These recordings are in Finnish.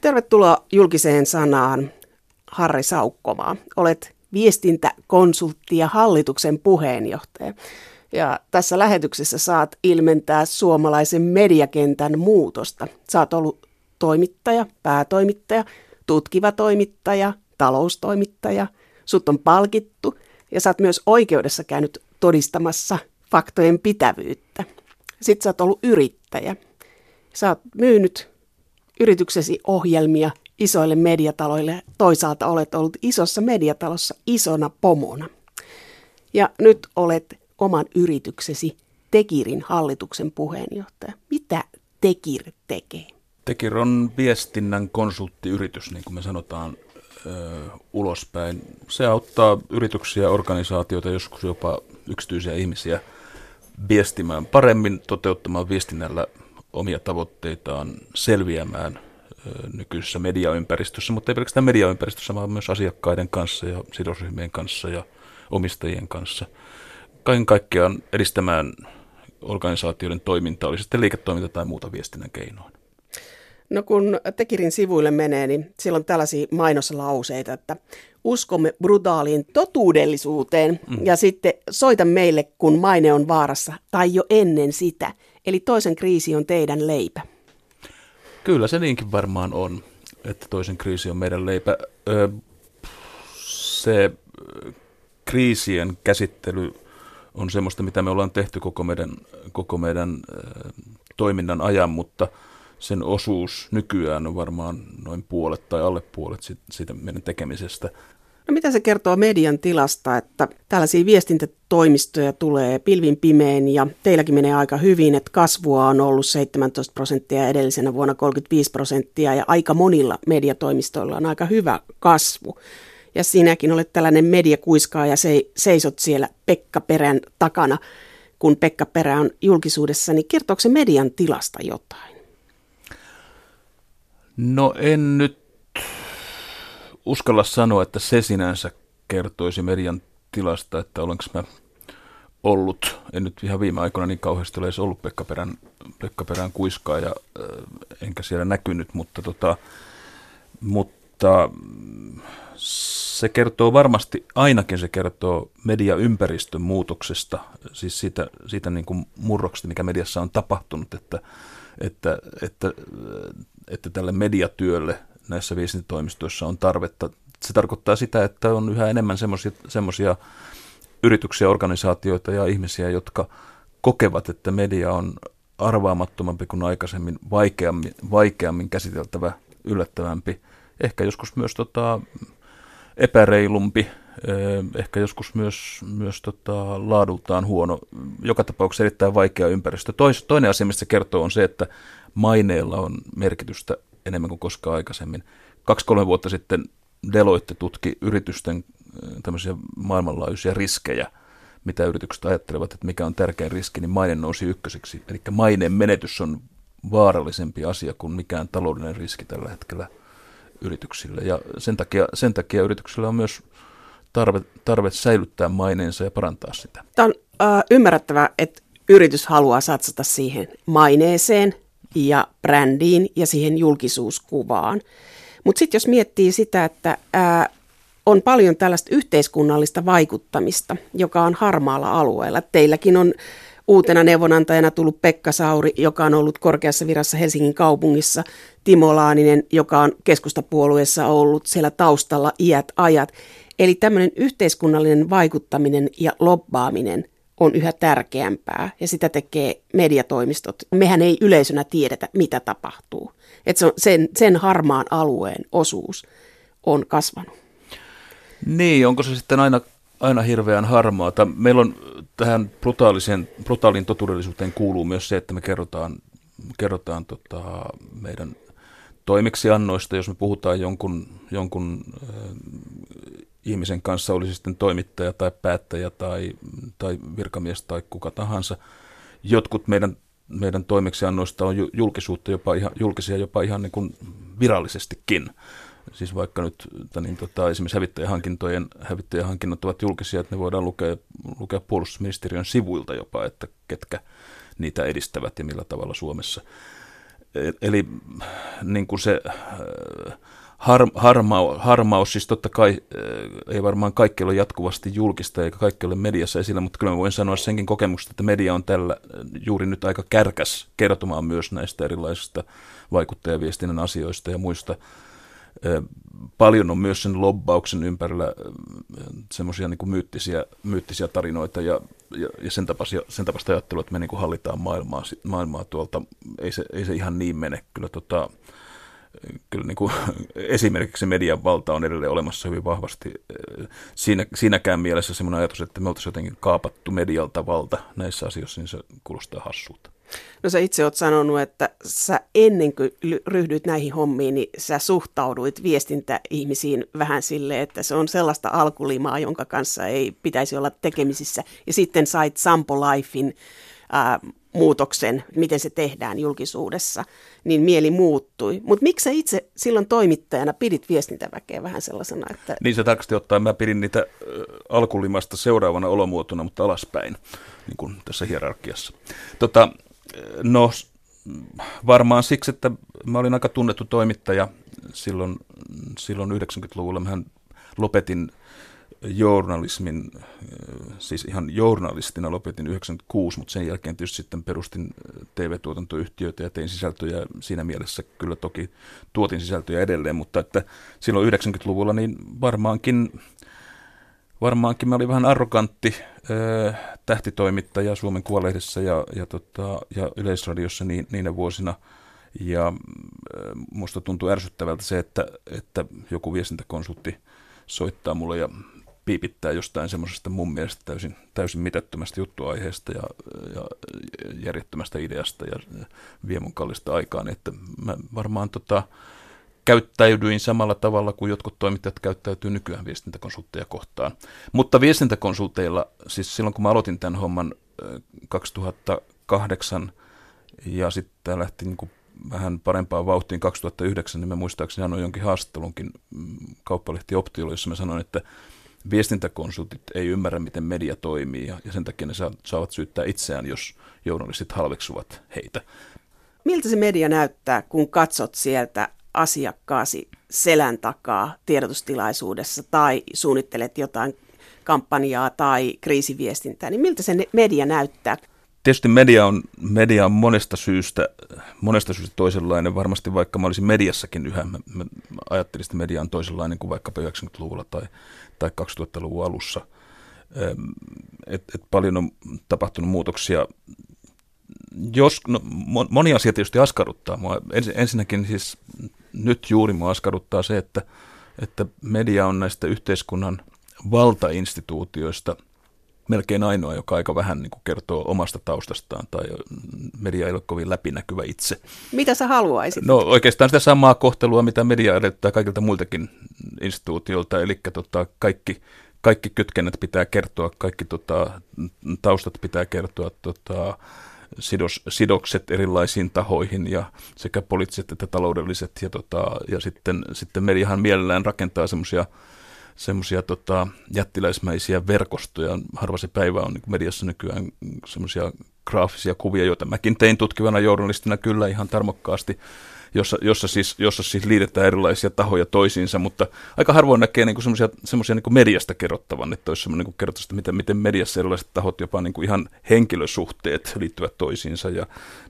Tervetuloa julkiseen sanaan, Harri Saukkomaa. Olet viestintäkonsultti ja hallituksen puheenjohtaja. Ja tässä lähetyksessä saat ilmentää suomalaisen mediakentän muutosta. Saat ollut toimittaja, päätoimittaja, tutkiva toimittaja, taloustoimittaja. Sut on palkittu ja oot myös oikeudessa käynyt todistamassa faktojen pitävyyttä. Sitten sä oot ollut yrittäjä. Sä oot myynyt yrityksesi ohjelmia isoille mediataloille. Toisaalta olet ollut isossa mediatalossa isona pomona. Ja nyt olet oman yrityksesi Tekirin hallituksen puheenjohtaja. Mitä Tekir tekee? Tekir on viestinnän konsulttiyritys, niin kuin me sanotaan ö, ulospäin. Se auttaa yrityksiä, organisaatioita, joskus jopa yksityisiä ihmisiä viestimään paremmin, toteuttamaan viestinnällä omia tavoitteitaan, selviämään nykyisessä mediaympäristössä, mutta ei pelkästään mediaympäristössä, vaan myös asiakkaiden kanssa ja sidosryhmien kanssa ja omistajien kanssa. Kaiken kaikkiaan edistämään organisaatioiden toimintaa, oli sitten liiketoiminta tai muuta viestinnän keinoin. No kun Tekirin sivuille menee, niin siellä on tällaisia mainoslauseita, että uskomme brutaaliin totuudellisuuteen mm. ja sitten soita meille, kun maine on vaarassa tai jo ennen sitä. Eli toisen kriisi on teidän leipä. Kyllä se niinkin varmaan on, että toisen kriisi on meidän leipä. Ö, se kriisien käsittely on semmoista, mitä me ollaan tehty koko meidän, koko meidän toiminnan ajan, mutta sen osuus nykyään on varmaan noin puolet tai alle puolet siitä meidän tekemisestä. No mitä se kertoo median tilasta, että tällaisia viestintätoimistoja tulee pilvin pimeen ja teilläkin menee aika hyvin, että kasvua on ollut 17 prosenttia edellisenä vuonna 35 prosenttia ja aika monilla mediatoimistoilla on aika hyvä kasvu. Ja sinäkin olet tällainen mediakuiskaa ja se, seisot siellä Pekka Perän takana, kun Pekka Perä on julkisuudessa, niin kertooko se median tilasta jotain? No en nyt uskalla sanoa, että se sinänsä kertoisi median tilasta, että olenko mä ollut, en nyt ihan viime aikoina niin kauheasti ole edes ollut Pekka Perän, Pekka Perän kuiskaa ja äh, enkä siellä näkynyt, mutta, tota, mutta se kertoo varmasti, ainakin se kertoo mediaympäristön muutoksesta, siis siitä, siitä niin kuin murroksesta, mikä mediassa on tapahtunut, että, että, että, että tälle mediatyölle näissä viestintätoimistoissa on tarvetta. Se tarkoittaa sitä, että on yhä enemmän semmoisia yrityksiä, organisaatioita ja ihmisiä, jotka kokevat, että media on arvaamattomampi kuin aikaisemmin, vaikeammin, vaikeammin käsiteltävä, yllättävämpi, ehkä joskus myös tota, epäreilumpi, eh, ehkä joskus myös, myös tota, laadultaan huono, joka tapauksessa erittäin vaikea ympäristö. Tois, toinen asia, mistä se kertoo, on se, että maineella on merkitystä enemmän kuin koskaan aikaisemmin. Kaksi-kolme vuotta sitten Deloitte tutki yritysten äh, tämmöisiä maailmanlaajuisia riskejä, mitä yritykset ajattelevat, että mikä on tärkein riski, niin maine nousi ykköseksi. Eli maineen menetys on vaarallisempi asia kuin mikään taloudellinen riski tällä hetkellä yrityksille. Ja sen takia, sen takia yrityksillä on myös tarve, tarve säilyttää maineensa ja parantaa sitä. Tämä on äh, ymmärrettävää, että yritys haluaa satsata siihen maineeseen, ja brändiin ja siihen julkisuuskuvaan. Mutta sitten jos miettii sitä, että ää, on paljon tällaista yhteiskunnallista vaikuttamista, joka on harmaalla alueella. Teilläkin on uutena neuvonantajana tullut Pekka Sauri, joka on ollut korkeassa virassa Helsingin kaupungissa, Timo Laaninen, joka on keskustapuolueessa ollut siellä taustalla iät ajat. Eli tämmöinen yhteiskunnallinen vaikuttaminen ja lobbaaminen on yhä tärkeämpää ja sitä tekee mediatoimistot. Mehän ei yleisönä tiedetä, mitä tapahtuu. Et se on sen, sen harmaan alueen osuus on kasvanut. Niin, onko se sitten aina, aina hirveän harmaata? Meillä on tähän brutaalisen, brutaalin totuudellisuuteen kuuluu myös se, että me kerrotaan, kerrotaan tota meidän toimeksiannoista, jos me puhutaan jonkun, jonkun ihmisen kanssa, olisi sitten toimittaja tai päättäjä tai, tai virkamies tai kuka tahansa. Jotkut meidän, meidän toimeksiannoista on julkisuutta jopa ihan, julkisia jopa ihan niin kuin virallisestikin. Siis vaikka nyt niin tota, esimerkiksi hävittäjähankintojen, hävittäjähankinnot ovat julkisia, että ne voidaan lukea, lukea puolustusministeriön sivuilta jopa, että ketkä niitä edistävät ja millä tavalla Suomessa. eli niin kuin se har, harma, harmaus, siis totta kai ei varmaan kaikki ole jatkuvasti julkista eikä kaikki ole mediassa esillä, mutta kyllä mä voin sanoa senkin kokemuksesta, että media on tällä juuri nyt aika kärkäs kertomaan myös näistä erilaisista vaikuttajaviestinnän asioista ja muista paljon on myös sen lobbauksen ympärillä semmoisia niin myyttisiä, myyttisiä tarinoita ja, ja, ja sen, tapaisia, sen tapasta ajattelua, että me niin kuin hallitaan maailmaa, maailmaa tuolta. Ei se, ei se ihan niin mene. Kyllä, tota, kyllä niin kuin, esimerkiksi median valta on edelleen olemassa hyvin vahvasti. Siinä, siinäkään mielessä semmoinen ajatus, että me oltaisiin jotenkin kaapattu medialta valta näissä asioissa, niin se kuulostaa hassulta. No sä itse oot sanonut, että sä ennen kuin ryhdyit näihin hommiin, niin sä suhtauduit viestintäihmisiin vähän sille, että se on sellaista alkulimaa, jonka kanssa ei pitäisi olla tekemisissä. Ja sitten sait Sampo Lifein muutoksen, miten se tehdään julkisuudessa, niin mieli muuttui. Mutta miksi sä itse silloin toimittajana pidit viestintäväkeä vähän sellaisena, että... Niin se tarkasti ottaen mä pidin niitä alkulimasta seuraavana olomuotona, mutta alaspäin, niin kuin tässä hierarkiassa. Tota, No varmaan siksi, että mä olin aika tunnettu toimittaja silloin, silloin 90-luvulla. Mähän lopetin journalismin, siis ihan journalistina lopetin 96, mutta sen jälkeen tietysti sitten perustin TV-tuotantoyhtiöitä ja tein sisältöjä siinä mielessä kyllä toki tuotin sisältöjä edelleen, mutta että silloin 90-luvulla niin varmaankin varmaankin mä olin vähän arrogantti äh, tähtitoimittaja Suomen Kuvalehdessä ja, ja, tota, ja Yleisradiossa niin, niinä vuosina. Ja äh, musta tuntuu ärsyttävältä se, että, että joku viestintäkonsultti soittaa mulle ja piipittää jostain semmoisesta mun mielestä täysin, täysin mitättömästä juttuaiheesta ja, ja järjettömästä ideasta ja vie mun kallista aikaan. Että mä varmaan tota, käyttäydyin samalla tavalla kuin jotkut toimittajat käyttäytyy nykyään viestintäkonsultteja kohtaan. Mutta viestintäkonsulteilla, siis silloin kun mä aloitin tämän homman 2008 ja sitten lähti niin kuin vähän parempaan vauhtiin 2009, niin mä muistaakseni annoin jonkin haastattelunkin mm, kauppalehti Optiolle, jossa mä sanoin, että viestintäkonsultit ei ymmärrä, miten media toimii ja, sen takia ne saavat syyttää itseään, jos journalistit halveksuvat heitä. Miltä se media näyttää, kun katsot sieltä asiakkaasi selän takaa tiedotustilaisuudessa tai suunnittelet jotain kampanjaa tai kriisiviestintää, niin miltä se media näyttää? Tietysti media on, media on monesta syystä, monesta syystä toisenlainen. Varmasti vaikka mä olisin mediassakin yhä, mä, mä ajattelin, että media on toisenlainen kuin vaikka 90-luvulla tai, tai 2000-luvun alussa. Et, et paljon on tapahtunut muutoksia jos, no, moni asia tietysti askarruttaa mua. ensinnäkin siis nyt juuri mua askarruttaa se, että, että media on näistä yhteiskunnan valtainstituutioista melkein ainoa, joka aika vähän niin kuin kertoo omasta taustastaan tai media ei ole kovin läpinäkyvä itse. Mitä sä haluaisit? No oikeastaan sitä samaa kohtelua, mitä media edellyttää kaikilta muiltakin instituutioilta, eli tota, kaikki, kaikki kytkennät pitää kertoa, kaikki tota, taustat pitää kertoa, tota, sidos, sidokset erilaisiin tahoihin ja sekä poliittiset että taloudelliset. Ja, tota, ja sitten, sitten mediahan mielellään rakentaa semmoisia semmoisia tota, jättiläismäisiä verkostoja. Harva se päivä on niin mediassa nykyään semmoisia graafisia kuvia, joita mäkin tein tutkivana journalistina kyllä ihan tarmokkaasti jossa, jossa, siis, jossa siis liitetään erilaisia tahoja toisiinsa, mutta aika harvoin näkee niin semmoisia niin mediasta kerrottavan, että olisi semmoinen niin kertoista, miten, miten mediassa erilaiset tahot, jopa niin kuin ihan henkilösuhteet liittyvät toisiinsa ja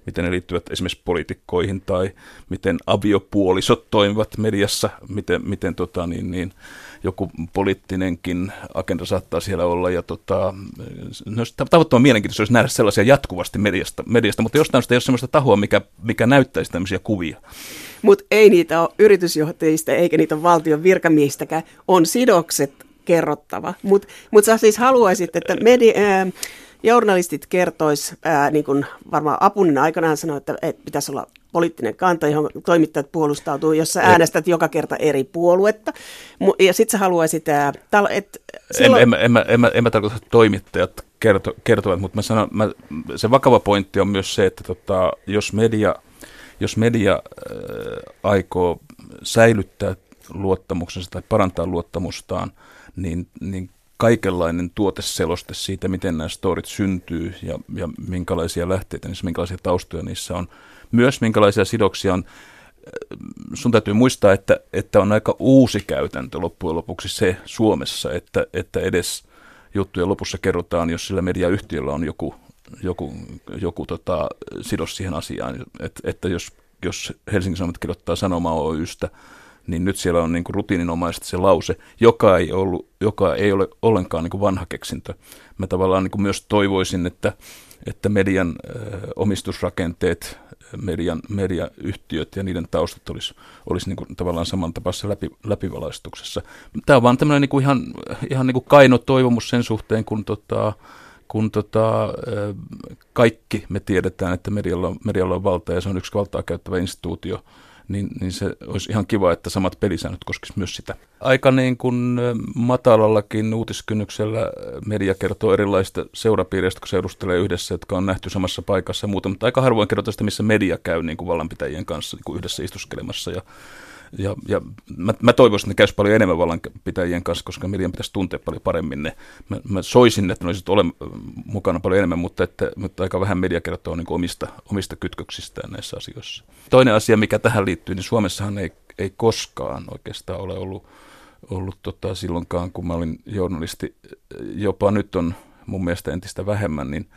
miten ne liittyvät esimerkiksi poliitikkoihin tai miten aviopuolisot toimivat mediassa, miten, miten tota, niin, niin, joku poliittinenkin agenda saattaa siellä olla. Ja tota, tavattoman mielenkiintoista olisi nähdä sellaisia jatkuvasti mediasta, mediasta mutta jostain sitä ei ole sellaista tahoa, mikä, mikä näyttäisi tämmöisiä kuvia. Mutta ei niitä ole yritysjohtajista eikä niitä ole valtion virkamiehistäkään. On sidokset kerrottava. Mutta mut sä siis haluaisit, että media, ää, journalistit kertois, ää, niin kuin varmaan Apunen aikanaan sanoi, että, että pitäisi olla poliittinen kanta, johon toimittajat puolustautuu, jos sä äänestät joka kerta eri puoluetta. Ja sit sä haluaisit... että silloin... en, en, en, en, en, en, en mä tarkoita, että toimittajat kerto, kertovat, mutta mä sanon, mä, se vakava pointti on myös se, että tota, jos media, jos media äh, aikoo säilyttää luottamuksensa tai parantaa luottamustaan, niin, niin kaikenlainen tuoteseloste siitä, miten nämä storit syntyy ja, ja minkälaisia lähteitä niissä, minkälaisia taustoja niissä on. Myös minkälaisia sidoksia on. Sun täytyy muistaa, että, että on aika uusi käytäntö loppujen lopuksi se Suomessa, että, että edes juttujen lopussa kerrotaan, jos sillä mediayhtiöllä on joku, joku, joku tota, sidos siihen asiaan. Et, että jos, jos Helsingin Sanomat kirjoittaa Sanoma Oystä, niin nyt siellä on niin kuin rutiininomaisesti se lause, joka ei, ollut, joka ei ole ollenkaan niin kuin vanha keksintö. Mä tavallaan niin kuin myös toivoisin, että, että median äh, omistusrakenteet, median, mediayhtiöt ja niiden taustat olisi, olisi niin kuin tavallaan samantapaisessa läpi, läpivalaistuksessa. Tämä on vaan tämmöinen niin kuin ihan, ihan niin kuin kaino toivomus sen suhteen, kun tota, kun tota, kaikki me tiedetään, että medialla, medialla on valta ja se on yksi valtaa käyttävä instituutio, niin, niin se olisi ihan kiva, että samat pelisäännöt koskisivat myös sitä. Aika niin kuin matalallakin uutiskynnyksellä media kertoo erilaista seurapiireistä, kun seurustelee yhdessä, jotka on nähty samassa paikassa ja muuta, mutta aika harvoin kerrotaan sitä, missä media käy niin kuin vallanpitäjien kanssa niin kuin yhdessä istuskelemassa ja ja, ja mä, mä toivoisin, että ne käisi paljon enemmän vallanpitäjien kanssa, koska median pitäisi tuntea paljon paremmin ne. Mä, mä soisin, että ne olisivat ole mukana paljon enemmän, mutta, että, mutta aika vähän media kertoo niin omista, omista kytköksistään näissä asioissa. Toinen asia, mikä tähän liittyy, niin Suomessahan ei, ei koskaan oikeastaan ole ollut, ollut tota, silloinkaan, kun mä olin journalisti, jopa nyt on mun mielestä entistä vähemmän, niin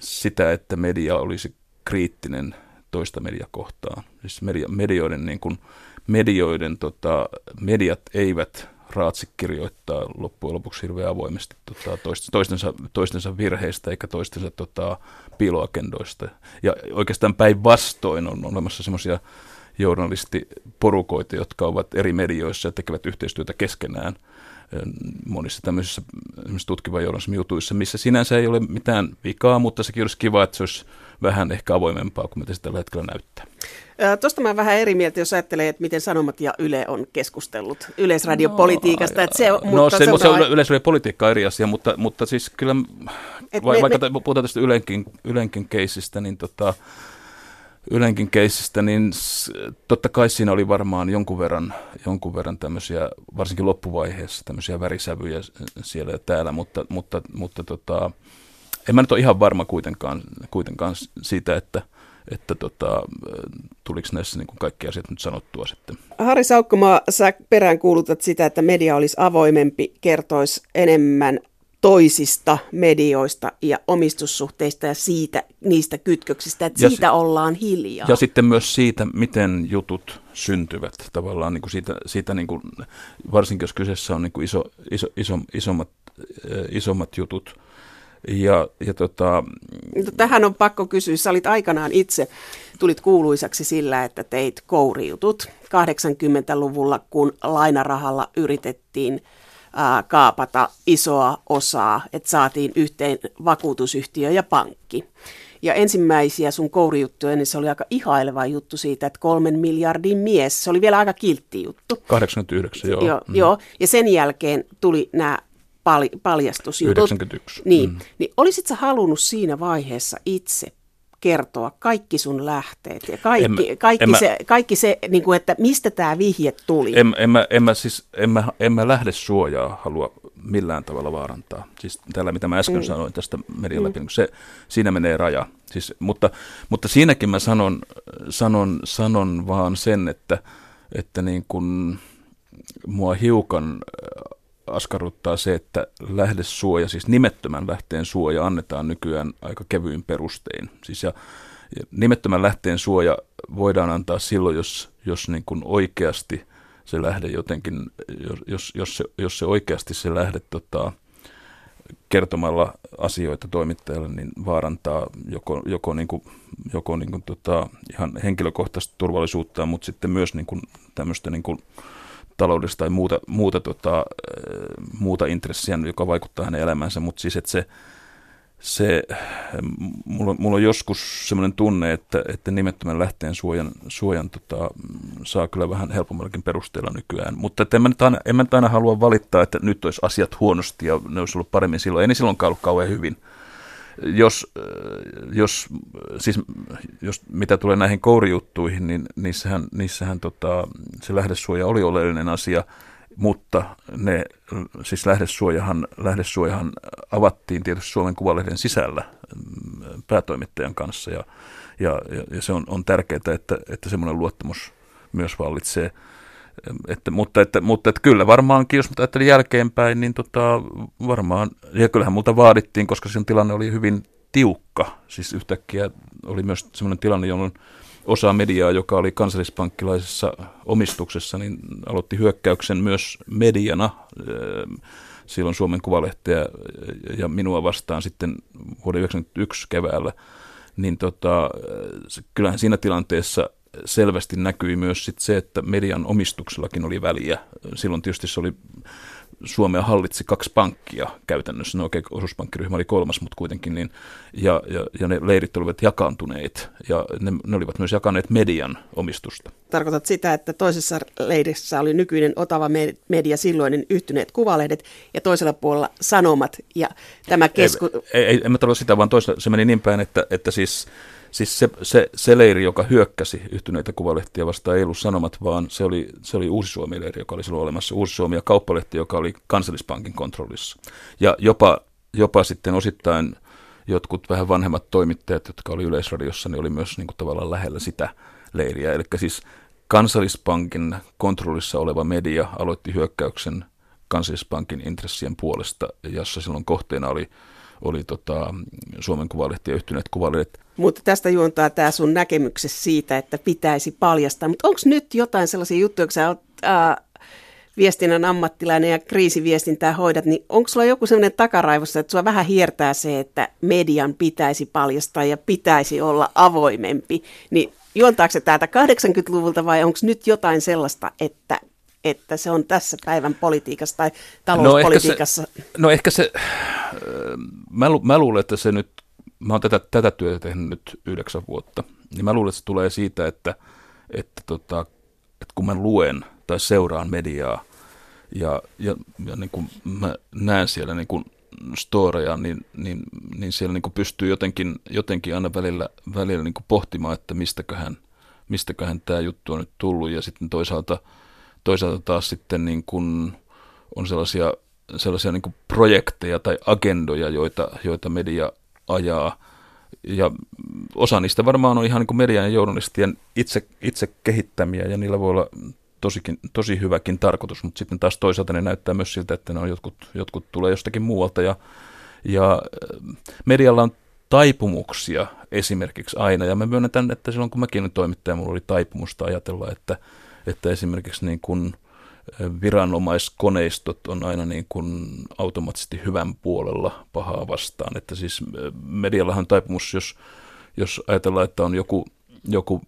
sitä, että media olisi kriittinen toista mediakohtaa. Siis media, medioiden niin kuin, medioiden, tota, mediat eivät raatsi kirjoittaa loppujen lopuksi hirveän avoimesti tota, toistensa, toistensa virheistä eikä toistensa tota, piiloagendoista. Ja oikeastaan päinvastoin on olemassa semmoisia journalistiporukoita, jotka ovat eri medioissa ja tekevät yhteistyötä keskenään monissa tämmöisissä tutkivan journalismin jutuissa, missä sinänsä ei ole mitään vikaa, mutta sekin olisi kiva, että se olisi vähän ehkä avoimempaa kuin mitä se tällä hetkellä näyttää. Tuosta mä vähän eri mieltä, jos ajattelee, että miten Sanomat ja Yle on keskustellut yleisradiopolitiikasta. No, että se, no mutta se, se, se on yleisradiopolitiikka eri asia, mutta, mutta siis kyllä, Et va, me, vaikka me, puhutaan tästä Ylenkin, Ylenkin keisistä, niin tota, Ylenkin keisistä, niin totta kai siinä oli varmaan jonkun verran, jonkun verran tämmöisiä, varsinkin loppuvaiheessa, tämmöisiä värisävyjä siellä ja täällä, mutta, mutta, mutta tota, en mä nyt ole ihan varma kuitenkaan, kuitenkaan siitä, että, että tota, tuliko näissä niin kuin kaikki asiat nyt sanottua sitten. Harri Saukkomaa, sä peräänkuulutat sitä, että media olisi avoimempi, kertoisi enemmän toisista medioista ja omistussuhteista ja siitä, niistä kytköksistä, että ja siitä si- ollaan hiljaa. Ja sitten myös siitä, miten jutut syntyvät tavallaan niin kuin siitä, siitä niin kuin, varsinkin jos kyseessä on niin kuin iso, iso, iso, isommat, isommat jutut, ja, ja tota... Tähän on pakko kysyä. Sä olit aikanaan itse, tulit kuuluisaksi sillä, että teit kouriutut 80-luvulla, kun lainarahalla yritettiin ää, kaapata isoa osaa, että saatiin yhteen vakuutusyhtiö ja pankki. Ja ensimmäisiä sun kourijuttuja, niin se oli aika ihaileva juttu siitä, että kolmen miljardin mies. Se oli vielä aika kiltti juttu. 89, joo. Joo, mm. joo. ja sen jälkeen tuli nämä pal- paljastusjutut. 91. Niin, mm. niin olisit sä halunnut siinä vaiheessa itse kertoa kaikki sun lähteet ja kaikki, en, kaikki, en se, mä, kaikki se, niin kuin, että mistä tämä vihje tuli? En, en, mä, en, mä, siis, en, mä, en mä lähde suojaa halua millään tavalla vaarantaa. Siis tällä, mitä mä äsken mm. sanoin tästä median läpi, mm. se, siinä menee raja. Siis, mutta, mutta siinäkin mä sanon, sanon, sanon vaan sen, että, että niin kun mua hiukan askarruttaa se, että lähdesuoja, siis nimettömän lähteen suoja annetaan nykyään aika kevyin perustein. Siis ja, ja nimettömän lähteen suoja voidaan antaa silloin, jos, jos niin kuin oikeasti se lähde jotenkin, jos, jos, se, jos se oikeasti se lähde tota, kertomalla asioita toimittajalle, niin vaarantaa joko, joko, niin kuin, joko niin kuin, tota, ihan henkilökohtaista turvallisuutta, mutta sitten myös niin kuin, tämmöistä niin kuin, taloudesta tai muuta, muuta, tota, muuta intressiä, joka vaikuttaa hänen elämänsä, mutta siis että se, se mulla, mulla on joskus sellainen tunne, että, että nimettömän lähteen suojan, suojan tota, saa kyllä vähän helpommallakin perusteella nykyään. Mutta että en, mä aina, en mä nyt aina halua valittaa, että nyt olisi asiat huonosti ja ne olisi ollut paremmin silloin. Ei ne silloinkaan ollut kauhean hyvin jos, jos, siis, jos mitä tulee näihin kourijuttuihin, niin niissähän, niissähän tota, se lähdesuoja oli oleellinen asia. mutta ne, siis lähdesuojahan, lähdesuojahan avattiin tietysti Suomen Kuvalehden sisällä mm, päätoimittajan kanssa ja, ja, ja se on, on tärkeää, että, että semmoinen luottamus myös vallitsee. Että, mutta, että, mutta että kyllä varmaankin, jos ajattelin jälkeenpäin, niin tota, varmaan, ja kyllähän multa vaadittiin, koska sen tilanne oli hyvin tiukka. Siis yhtäkkiä oli myös sellainen tilanne, jolloin osa mediaa, joka oli kansallispankkilaisessa omistuksessa, niin aloitti hyökkäyksen myös mediana silloin Suomen Kuvalehteä ja minua vastaan sitten vuoden 1991 keväällä, niin tota, kyllähän siinä tilanteessa selvästi näkyi myös sit se, että median omistuksellakin oli väliä. Silloin tietysti se oli Suomea hallitsi kaksi pankkia käytännössä. No okei, okay, osuuspankkiryhmä oli kolmas, mutta kuitenkin. Niin, ja, ja, ja ne leirit olivat jakaantuneet ja ne, ne olivat myös jakaneet median omistusta. Tarkoitat sitä, että toisessa leirissä oli nykyinen Otava Media, silloinen yhtyneet kuvalehdet ja toisella puolella sanomat. Ja tämä kesku... Ei, ei, ei, en mä tarkoita sitä, vaan toisella se meni niin päin, että, että siis Siis se, se, se leiri, joka hyökkäsi yhtyneitä kuvalehtiä vastaan, ei ollut sanomat, vaan se oli, se oli Uusi Suomi-leiri, joka oli silloin olemassa. Uusi Suomi ja kauppalehti, joka oli kansallispankin kontrollissa. Ja jopa, jopa sitten osittain jotkut vähän vanhemmat toimittajat, jotka oli Yleisradiossa, niin oli myös niin kuin tavallaan lähellä sitä leiriä. Eli siis kansallispankin kontrollissa oleva media aloitti hyökkäyksen kansallispankin intressien puolesta, jossa silloin kohteena oli oli tota, Suomen Kuvalehti ja yhtyneet kuvalehdet. Mutta tästä juontaa tämä sun näkemyksessä siitä, että pitäisi paljastaa. Mutta onko nyt jotain sellaisia juttuja, kun sä oot ää, viestinnän ammattilainen ja kriisiviestintää hoidat, niin onko sulla joku sellainen takaraivossa, että sua vähän hiertää se, että median pitäisi paljastaa ja pitäisi olla avoimempi, niin juontaako se täältä 80-luvulta vai onko nyt jotain sellaista, että että se on tässä päivän politiikassa tai talouspolitiikassa? No ehkä se, no ehkä se mä, lu, mä luulen, että se nyt, mä oon tätä, tätä työtä tehnyt nyt yhdeksän vuotta, niin mä luulen, että se tulee siitä, että, että, tota, että kun mä luen tai seuraan mediaa ja, ja, ja niin kuin mä näen siellä niin kuin storeja, niin, niin, niin siellä niin kuin pystyy jotenkin, jotenkin aina välillä, välillä niin kuin pohtimaan, että mistäköhän, mistäköhän tämä juttu on nyt tullut ja sitten toisaalta, toisaalta taas sitten niin kuin on sellaisia sellaisia niin projekteja tai agendoja, joita, joita media ajaa. Ja osa niistä varmaan on ihan niin kuin median ja journalistien itse, itse kehittämiä ja niillä voi olla tosikin, tosi hyväkin tarkoitus, mutta sitten taas toisaalta ne näyttää myös siltä, että ne on jotkut, jotkut tulee jostakin muualta. Ja, ja äh, medialla on taipumuksia esimerkiksi aina, ja mä myönnän että silloin kun mäkin olin toimittaja, mulla oli taipumusta ajatella, että, että esimerkiksi niin kuin viranomaiskoneistot on aina niin kuin automaattisesti hyvän puolella pahaa vastaan. Että siis mediallahan on taipumus, jos, jos ajatellaan, että on joku, joku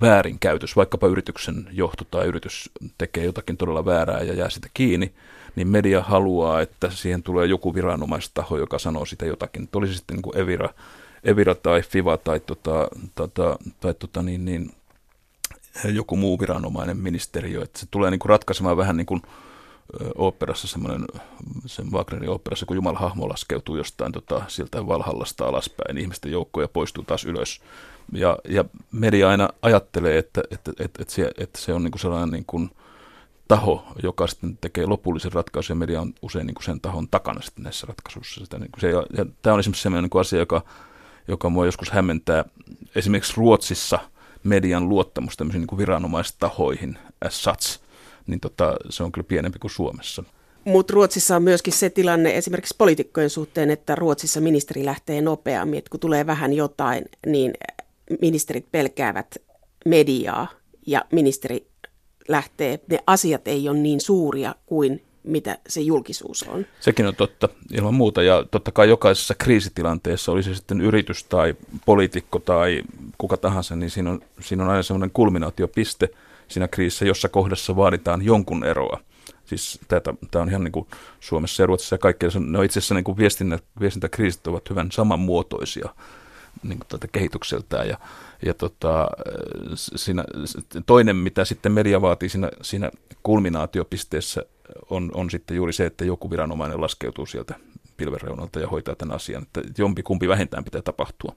väärinkäytös, vaikkapa yrityksen johto tai yritys tekee jotakin todella väärää ja jää sitä kiinni, niin media haluaa, että siihen tulee joku viranomaistaho, joka sanoo sitä jotakin. Olisi sitten niin kuin Evira, Evira tai FIVA tai, tota, tota, tai tota niin, niin, joku muu viranomainen ministeriö, että se tulee niin kuin ratkaisemaan vähän niin kuin oopperassa semmoinen, sen Wagnerin oopperassa, kun Jumalan hahmo laskeutuu jostain tota, sieltä Valhallasta alaspäin, ihmisten joukkoja poistuu taas ylös. Ja, ja media aina ajattelee, että, että, että, että, se, että se on niin kuin sellainen niin kuin taho, joka sitten tekee lopullisen ratkaisun, ja media on usein niin kuin sen tahon takana sitten näissä ratkaisuissa. Sitä, niin kuin se, ja, ja tämä on esimerkiksi sellainen niin kuin asia, joka, joka mua joskus hämmentää. Esimerkiksi Ruotsissa – median luottamus tämmöisiin niin viranomaistahoihin as such, niin tota, se on kyllä pienempi kuin Suomessa. Mutta Ruotsissa on myöskin se tilanne esimerkiksi poliitikkojen suhteen, että Ruotsissa ministeri lähtee nopeammin, että kun tulee vähän jotain, niin ministerit pelkäävät mediaa ja ministeri lähtee, ne asiat ei ole niin suuria kuin mitä se julkisuus on. Sekin on totta, ilman muuta. Ja totta kai jokaisessa kriisitilanteessa, oli se sitten yritys tai poliitikko tai kuka tahansa, niin siinä on, siinä on aina semmoinen kulminaatiopiste siinä kriisissä, jossa kohdassa vaaditaan jonkun eroa. Siis tämä on ihan niin kuin Suomessa ja Ruotsissa ja kaikkea. Ne on itse asiassa niin kuin viestintä, viestintäkriisit ovat hyvän samanmuotoisia niin kuin tätä kehitykseltään. Ja, ja tota, siinä, toinen, mitä sitten media vaatii siinä, siinä kulminaatiopisteessä, on, on sitten juuri se, että joku viranomainen laskeutuu sieltä pilvereunalta ja hoitaa tämän asian. Että jompi kumpi vähintään pitää tapahtua.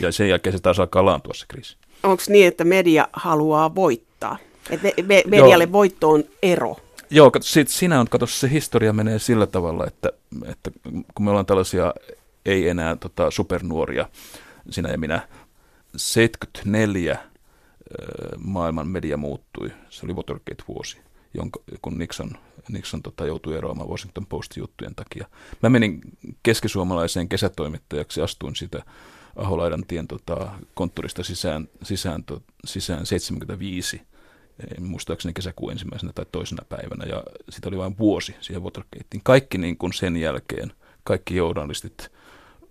Ja sen jälkeen se taas alkaa laantua se kriisi. Onko niin, että media haluaa voittaa? Että me, me, medialle Joo. voitto on ero? Joo, sit sinä on, kato, se historia menee sillä tavalla, että, että kun me ollaan tällaisia ei enää tota, supernuoria, sinä ja minä, 74 maailman media muuttui. Se oli Watergate-vuosi, jonka, kun Nixon, Nixon tota, joutui eroamaan Washington Post-juttujen takia. Mä menin keskisuomalaiseen kesätoimittajaksi, astuin sitä Aholaidan tien tota, konttorista sisään, sisään, to, sisään 75 muistaakseni kesäkuun ensimmäisenä tai toisena päivänä, ja sitä oli vain vuosi siihen Watergateen. Kaikki niin kuin sen jälkeen, kaikki journalistit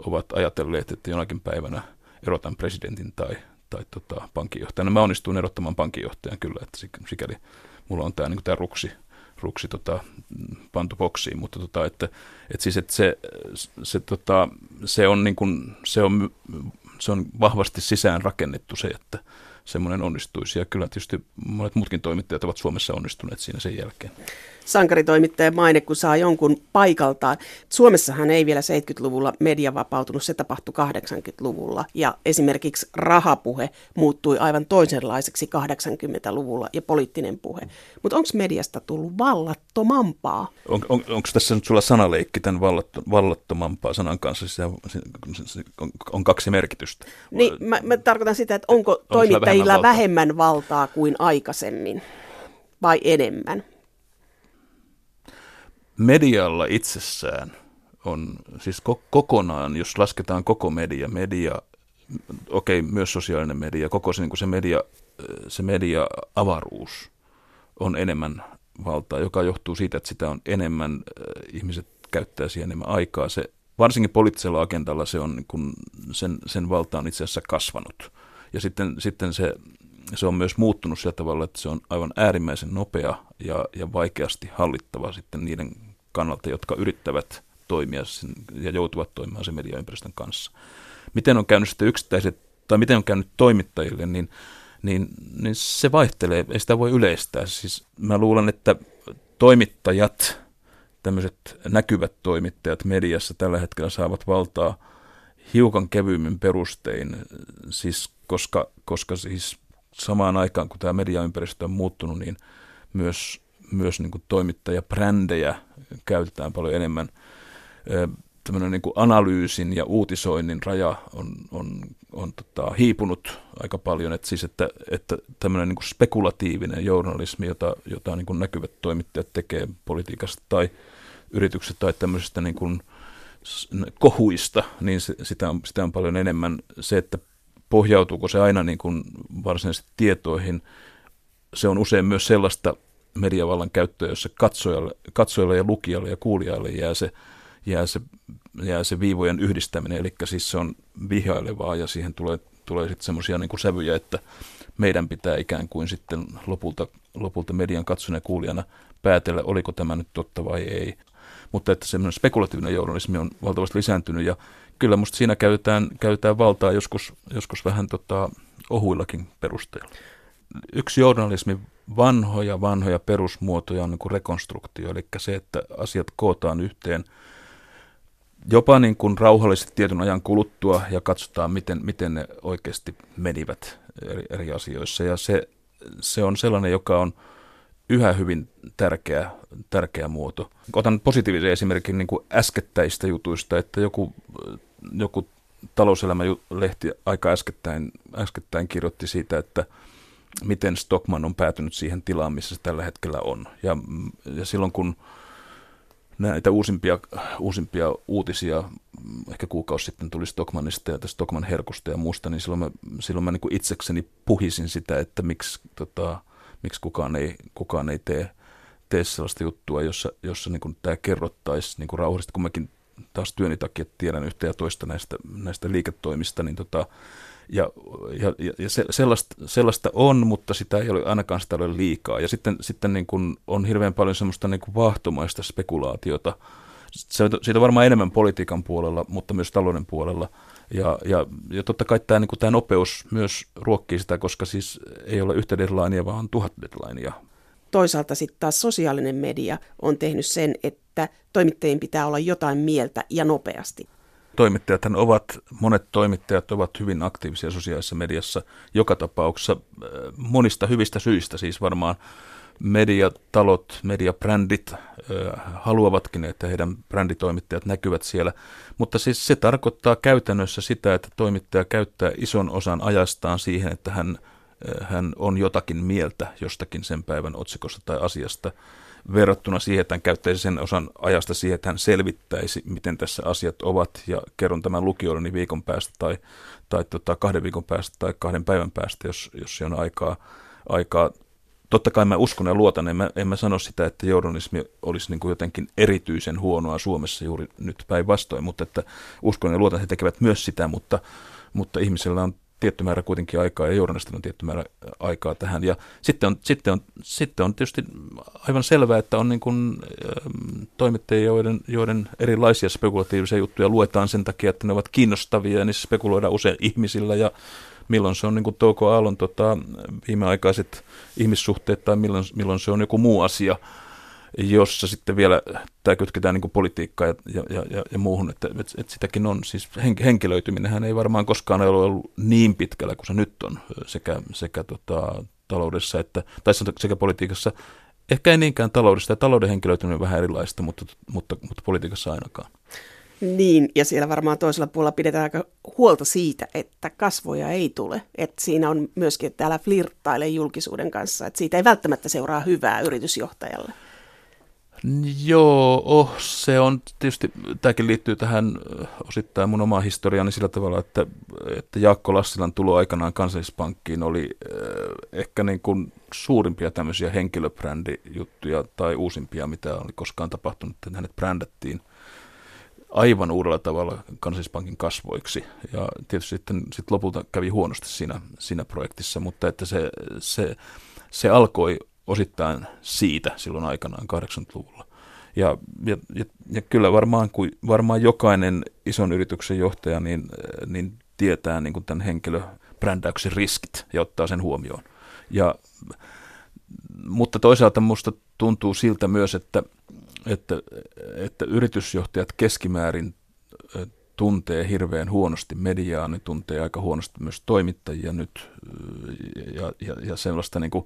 ovat ajatelleet, että jonakin päivänä erotan presidentin tai, tai tota, pankinjohtajan. Mä onnistuin erottamaan pankinjohtajan kyllä, että sikäli mulla on tämä niin ruksi, ruksi tota, pantu boksiin, mutta tota, että, että siis, että se, se, tota, se, on niin kuin, se, on, se on vahvasti sisään rakennettu se, että semmoinen onnistuisi. Ja kyllä tietysti monet muutkin toimittajat ovat Suomessa onnistuneet siinä sen jälkeen sankaritoimittajan maine, kun saa jonkun paikaltaan. Suomessahan ei vielä 70-luvulla media vapautunut, se tapahtui 80-luvulla. Ja esimerkiksi rahapuhe muuttui aivan toisenlaiseksi 80-luvulla ja poliittinen puhe. Mutta onko mediasta tullut vallattomampaa? On, on, onko tässä nyt sulla sanaleikki tämän vallatto, vallattomampaa sanan kanssa? Se on, on kaksi merkitystä. Niin, mä, mä tarkoitan sitä, että onko, toimittajilla vähemmän vähemmän valtaa kuin aikaisemmin vai enemmän? Medialla itsessään on siis ko- kokonaan, jos lasketaan koko media, media, okei, okay, myös sosiaalinen media, koko se, niin se, media, se media-avaruus on enemmän valtaa, joka johtuu siitä, että sitä on enemmän, äh, ihmiset käyttää siihen enemmän aikaa. Se, varsinkin poliittisella agendalla se on, niin kuin, sen, sen valta on itse asiassa kasvanut. Ja sitten, sitten se, se on myös muuttunut sillä tavalla, että se on aivan äärimmäisen nopea ja, ja vaikeasti hallittava sitten niiden kannalta, jotka yrittävät toimia sen, ja joutuvat toimimaan sen mediaympäristön kanssa. Miten on käynyt sitten yksittäiset, tai miten on käynyt toimittajille, niin, niin, niin se vaihtelee, ei sitä voi yleistää. Siis mä luulen, että toimittajat, tämmöiset näkyvät toimittajat mediassa tällä hetkellä saavat valtaa hiukan kevyimmin perustein, siis koska, koska siis samaan aikaan kun tämä mediaympäristö on muuttunut, niin myös myös niin kuin toimittajabrändejä käytetään paljon enemmän. Tämmöinen niin kuin analyysin ja uutisoinnin raja on, on, on tota, hiipunut aika paljon, että, siis että, että tämmöinen niin kuin spekulatiivinen journalismi, jota, jota niin kuin näkyvät toimittajat tekee politiikasta tai yritykset tai tämmöisestä niin kuin kohuista, niin se, sitä, on, sitä on paljon enemmän. Se, että pohjautuuko se aina niin kuin varsinaisesti tietoihin, se on usein myös sellaista mediavallan käyttöä, jossa katsojalle, katsojalle ja lukijalle ja kuulijalle jää se, jää se, jää se viivojen yhdistäminen, eli siis se on vihailevaa ja siihen tulee, tulee sitten semmoisia niin sävyjä, että meidän pitää ikään kuin sitten lopulta, lopulta median katsojana ja kuulijana päätellä, oliko tämä nyt totta vai ei. Mutta että semmoinen spekulatiivinen journalismi on valtavasti lisääntynyt ja kyllä musta siinä käytetään, käytetään valtaa joskus, joskus vähän tota, ohuillakin perusteilla. Yksi journalismin vanhoja, vanhoja perusmuotoja on niin kuin rekonstruktio, eli se, että asiat kootaan yhteen jopa niin kuin rauhallisesti tietyn ajan kuluttua ja katsotaan, miten, miten ne oikeasti menivät eri, eri asioissa. Ja se, se on sellainen, joka on yhä hyvin tärkeä, tärkeä muoto. Otan positiivisen esimerkin niin kuin äskettäistä jutuista, että joku, joku talouselämä-lehti aika äskettäin, äskettäin kirjoitti siitä, että – miten Stockman on päätynyt siihen tilaan, missä se tällä hetkellä on. Ja, ja silloin kun näitä uusimpia, uusimpia uutisia, ehkä kuukausi sitten tuli Stockmanista ja Stockman herkusta ja muusta, niin silloin mä, silloin mä niin kuin itsekseni puhisin sitä, että miksi, tota, miksi kukaan ei, kukaan ei tee, tee sellaista juttua, jossa, jossa niin kuin tämä kerrottaisi niin kuin rauhallisesti, kun mäkin taas työni takia tiedän yhtä ja toista näistä, näistä liiketoimista, niin tota, ja, ja, ja se, sellaista, sellaista on, mutta sitä ei ole ainakaan sitä ole liikaa. Ja sitten, sitten niin kuin on hirveän paljon semmoista niin kuin vahtomaista spekulaatiota. Se, siitä on varmaan enemmän politiikan puolella, mutta myös talouden puolella. Ja, ja, ja totta kai tämä, niin kuin tämä nopeus myös ruokkii sitä, koska siis ei ole yhtä deadlinea, vaan tuhat deadlinea. Toisaalta sitten taas sosiaalinen media on tehnyt sen, että toimittajien pitää olla jotain mieltä ja nopeasti toimittajathan ovat, monet toimittajat ovat hyvin aktiivisia sosiaalisessa mediassa. Joka tapauksessa äh, monista hyvistä syistä, siis varmaan. Mediatalot, mediabrändit haluavatkin, että heidän bränditoimittajat näkyvät siellä. Mutta siis se tarkoittaa käytännössä sitä, että toimittaja käyttää ison osan ajastaan siihen, että hän, hän on jotakin mieltä jostakin sen päivän otsikosta tai asiasta verrattuna siihen, että hän käyttäisi sen osan ajasta siihen, että hän selvittäisi, miten tässä asiat ovat. Ja kerron tämän lukijoilleni viikon päästä tai, tai tota, kahden viikon päästä tai kahden päivän päästä, jos, jos on aikaa, aikaa. Totta kai mä uskon ja luotan, en mä, en mä sano sitä, että journalismi olisi niin kuin jotenkin erityisen huonoa Suomessa juuri nyt päinvastoin, mutta että uskon ja luotan, että he tekevät myös sitä, mutta, mutta ihmisellä on tietty määrä kuitenkin aikaa ja journalistilla on tietty määrä aikaa tähän. Ja sitten on, sitten on, sitten on tietysti aivan selvää, että on niin kuin, ähm, toimittajia, joiden, joiden erilaisia spekulatiivisia juttuja luetaan sen takia, että ne ovat kiinnostavia ja niissä spekuloidaan usein ihmisillä ja milloin se on niin kuin Touko Aallon tota, viimeaikaiset ihmissuhteet tai milloin, milloin se on joku muu asia, jossa sitten vielä tämä kytketään niin politiikkaan ja, ja, ja, ja muuhun, että, että, että sitäkin on. Siis henkilöityminenhän ei varmaan koskaan ole ollut niin pitkällä kuin se nyt on sekä, sekä tota, taloudessa että, tai sekä politiikassa. Ehkä ei niinkään taloudessa, ja talouden henkilöityminen on vähän erilaista, mutta, mutta, mutta politiikassa ainakaan. Niin, ja siellä varmaan toisella puolella pidetään aika huolta siitä, että kasvoja ei tule. Että siinä on myöskin, että täällä flirttaile julkisuuden kanssa, että siitä ei välttämättä seuraa hyvää yritysjohtajalle. Joo, oh, se on tietysti, tämäkin liittyy tähän osittain mun omaan historiaani sillä tavalla, että, että Jaakko Lassilan tulo aikanaan kansallispankkiin oli äh, ehkä niin kuin suurimpia tämmöisiä henkilöbrändijuttuja tai uusimpia, mitä oli koskaan tapahtunut, että hänet brändättiin aivan uudella tavalla kansallispankin kasvoiksi. Ja tietysti sitten sit lopulta kävi huonosti siinä, siinä projektissa, mutta että se, se, se alkoi osittain siitä silloin aikanaan 80-luvulla. Ja, ja, ja, ja kyllä varmaan, kun, varmaan jokainen ison yrityksen johtaja niin, niin tietää niin kuin tämän henkilöbrändäyksen riskit ja ottaa sen huomioon. Ja, mutta toisaalta minusta tuntuu siltä myös, että – että, että yritysjohtajat keskimäärin tuntee hirveän huonosti mediaa, ne tuntee aika huonosti myös toimittajia nyt ja, ja, ja sellaista niin kuin,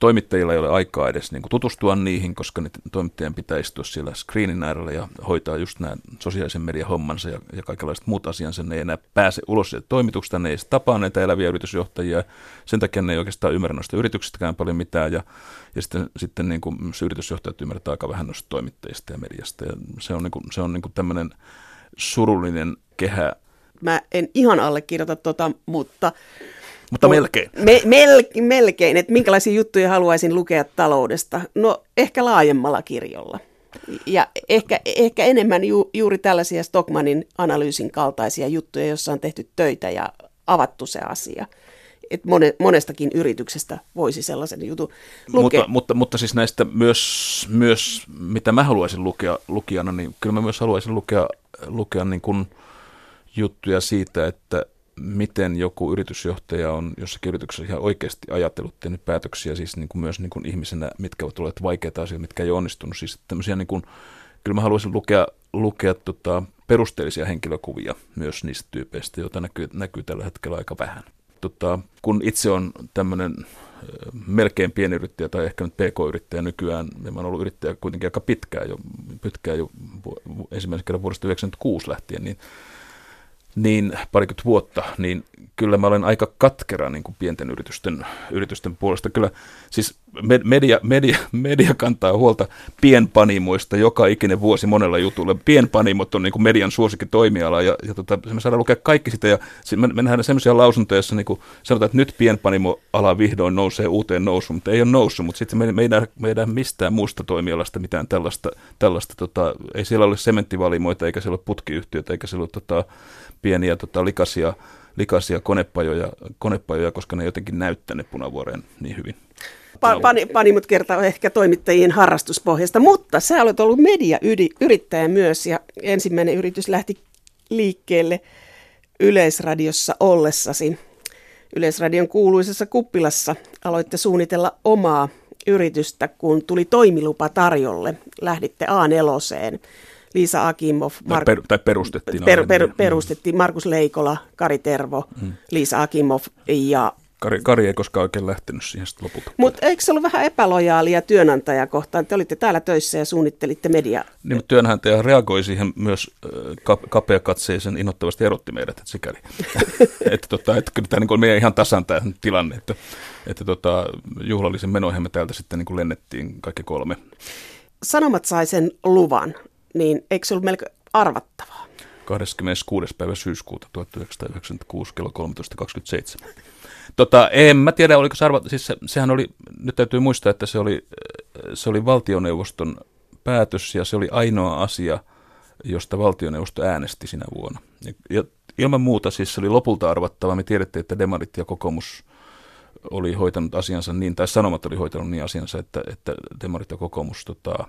toimittajilla ei ole aikaa edes niin kuin tutustua niihin, koska ne toimittajien pitää istua siellä screenin äärellä ja hoitaa just nämä sosiaalisen median hommansa ja, ja kaikenlaiset muut asiansa. Ne ei enää pääse ulos sieltä toimituksesta, ne ei edes tapaa näitä eläviä yritysjohtajia. Sen takia ne ei oikeastaan ymmärrä noista yrityksistäkään paljon mitään ja, ja sitten, sitten niin kuin yritysjohtajat ymmärtää aika vähän noista toimittajista ja mediasta. Ja se on, niin kuin, se on niin kuin tämmöinen surullinen kehä. Mä en ihan allekirjoita tota, mutta mutta melkein. Me, mel, melkein, että minkälaisia juttuja haluaisin lukea taloudesta? No ehkä laajemmalla kirjolla. Ja ehkä, ehkä enemmän ju, juuri tällaisia Stockmanin analyysin kaltaisia juttuja, joissa on tehty töitä ja avattu se asia. Et mone, monestakin yrityksestä voisi sellaisen jutun lukea. Mutta, mutta, mutta siis näistä myös, myös, mitä mä haluaisin lukea lukijana, niin kyllä mä myös haluaisin lukea, lukea niin kuin juttuja siitä, että miten joku yritysjohtaja on jossakin yrityksessä ihan oikeasti ajatellut, tehnyt päätöksiä siis niin kuin myös niin kuin ihmisenä, mitkä ovat olleet vaikeita asioita, mitkä ei ole onnistunut. Siis tämmöisiä niin kuin, kyllä mä haluaisin lukea, lukea tota, perusteellisia henkilökuvia myös niistä tyypeistä, joita näkyy, näkyy tällä hetkellä aika vähän. Tota, kun itse on tämmöinen melkein pienyrittäjä tai ehkä nyt pk-yrittäjä nykyään, ja mä oon ollut yrittäjä kuitenkin aika pitkään jo, pitkään jo ensimmäisen kerran vuodesta 1996 lähtien, niin niin parikymmentä vuotta, niin kyllä mä olen aika katkera niin kuin pienten yritysten, yritysten puolesta. Kyllä siis media, media, media kantaa huolta pienpanimoista joka ikinen vuosi monella jutulla. Pienpanimot on niin kuin median suosikki toimiala ja, ja tota, me saadaan lukea kaikki sitä ja me, me nähdään sellaisia lausuntoja, joissa niin kuin sanotaan, että nyt pienpanimo-ala vihdoin nousee uuteen nousuun, mutta ei ole noussut, mutta sitten me, me, ei nähdä, me ei nähdä mistään muusta toimialasta mitään tällaista, tällaista tota, ei siellä ole sementtivalimoita eikä siellä ole putkiyhtiöitä eikä siellä ole tota, pieniä tota, likaisia, likaisia konepajoja, konepajoja, koska ne jotenkin näyttäneet punavuoreen niin hyvin. Pa- pani, panimut kertaa ehkä toimittajien harrastuspohjasta, mutta sä olet ollut mediayrittäjä myös ja ensimmäinen yritys lähti liikkeelle Yleisradiossa ollessasi. Yleisradion kuuluisessa kuppilassa aloitte suunnitella omaa yritystä, kun tuli toimilupa tarjolle. Lähditte A4. Liisa Akimov. Mar- per, tai perustettiin. Per, per, perustettiin Markus Leikola, Kari Tervo, hmm. Liisa Akimov ja Kari, Kari ei koskaan oikein lähtenyt siihen sitten lopulta. Mutta eikö se ollut vähän epälojaalia työnantajaa kohtaan? Te olitte täällä töissä ja suunnittelitte media. Niin, mutta työnantaja reagoi siihen myös kapeakatseisen innoittavasti erotti meidät, että sikäli. että, tota, että kyllä tämä niin meidän ihan tasan tämä tilanne, että, että tota, juhlallisen menoihin me täältä sitten niin kuin lennettiin kaikki kolme. Sanomat sai sen luvan, niin eikö se ollut melko arvattavaa? 26. päivä syyskuuta 1996 kello 13.27. Tota, en mä tiedä, oliko se arvata, siis se, sehän oli, nyt täytyy muistaa, että se oli, se oli valtioneuvoston päätös ja se oli ainoa asia, josta valtioneuvosto äänesti sinä vuonna. Ja, ja ilman muuta siis se oli lopulta arvattava. Me tiedettiin, että demarit ja kokoomus oli hoitanut asiansa niin, tai sanomat oli hoitanut niin asiansa, että, että demarit ja kokoomus tota,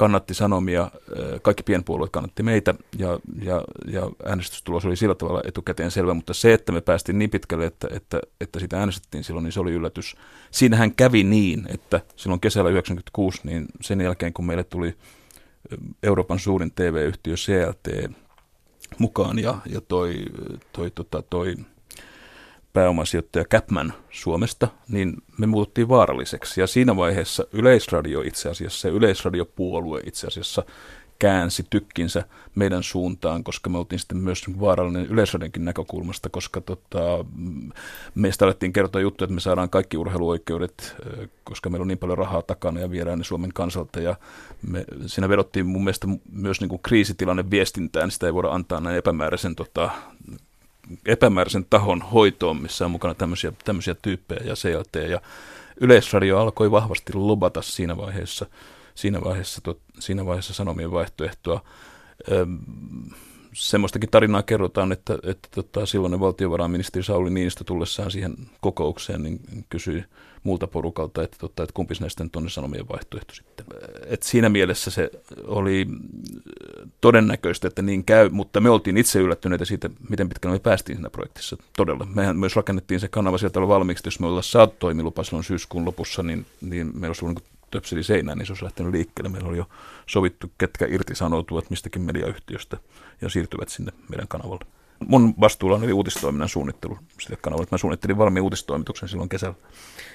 kannatti Sanomia, kaikki pienpuolueet kannatti meitä ja, ja, ja äänestystulos oli sillä tavalla etukäteen selvä, mutta se, että me päästiin niin pitkälle, että, että, että sitä äänestettiin silloin, niin se oli yllätys. Siinähän kävi niin, että silloin kesällä 1996, niin sen jälkeen kun meille tuli Euroopan suurin TV-yhtiö CLT mukaan ja, ja toi, toi, tota, toi, toi pääomasijoittaja Capman Suomesta, niin me muututtiin vaaralliseksi. Ja siinä vaiheessa Yleisradio itse asiassa, Yleisradiopuolue itse asiassa käänsi tykkinsä meidän suuntaan, koska me oltiin sitten myös vaarallinen Yleisradionkin näkökulmasta, koska tota, meistä alettiin kertoa juttuja, että me saadaan kaikki urheiluoikeudet, koska meillä on niin paljon rahaa takana ja viedään ne Suomen kansalta. Ja me, siinä vedottiin mun mielestä myös niin kuin kriisitilanne viestintään, sitä ei voida antaa näin epämääräisen tota, epämääräisen tahon hoitoon, missä on mukana tämmöisiä, tämmöisiä tyyppejä ja CLT. Ja Yleisradio alkoi vahvasti lobata siinä vaiheessa, siinä vaiheessa, to, siinä vaiheessa sanomien vaihtoehtoa. Öm, semmoistakin tarinaa kerrotaan, että, että tota, silloinen valtiovarainministeri Sauli Niinistö tullessaan siihen kokoukseen niin kysyi muulta porukalta, että, tota, että kumpi näistä nyt on ne sanomien vaihtoehto sitten. Et siinä mielessä se oli todennäköistä, että niin käy, mutta me oltiin itse yllättyneitä siitä, miten pitkälle me päästiin siinä projektissa. Todella. Mehän myös rakennettiin se kanava sieltä valmiiksi, jos me ollaan saatu toimilupa silloin syyskuun lopussa, niin, niin meillä olisi ollut niin töpseli seinään, niin se olisi lähtenyt liikkeelle. Meillä oli jo sovittu, ketkä irtisanoutuvat mistäkin mediayhtiöstä ja siirtyvät sinne meidän kanavalle. Mun vastuulla oli uutistoiminnan suunnittelu sille kanavalle. Mä suunnittelin valmiin uutistoimituksen silloin kesällä.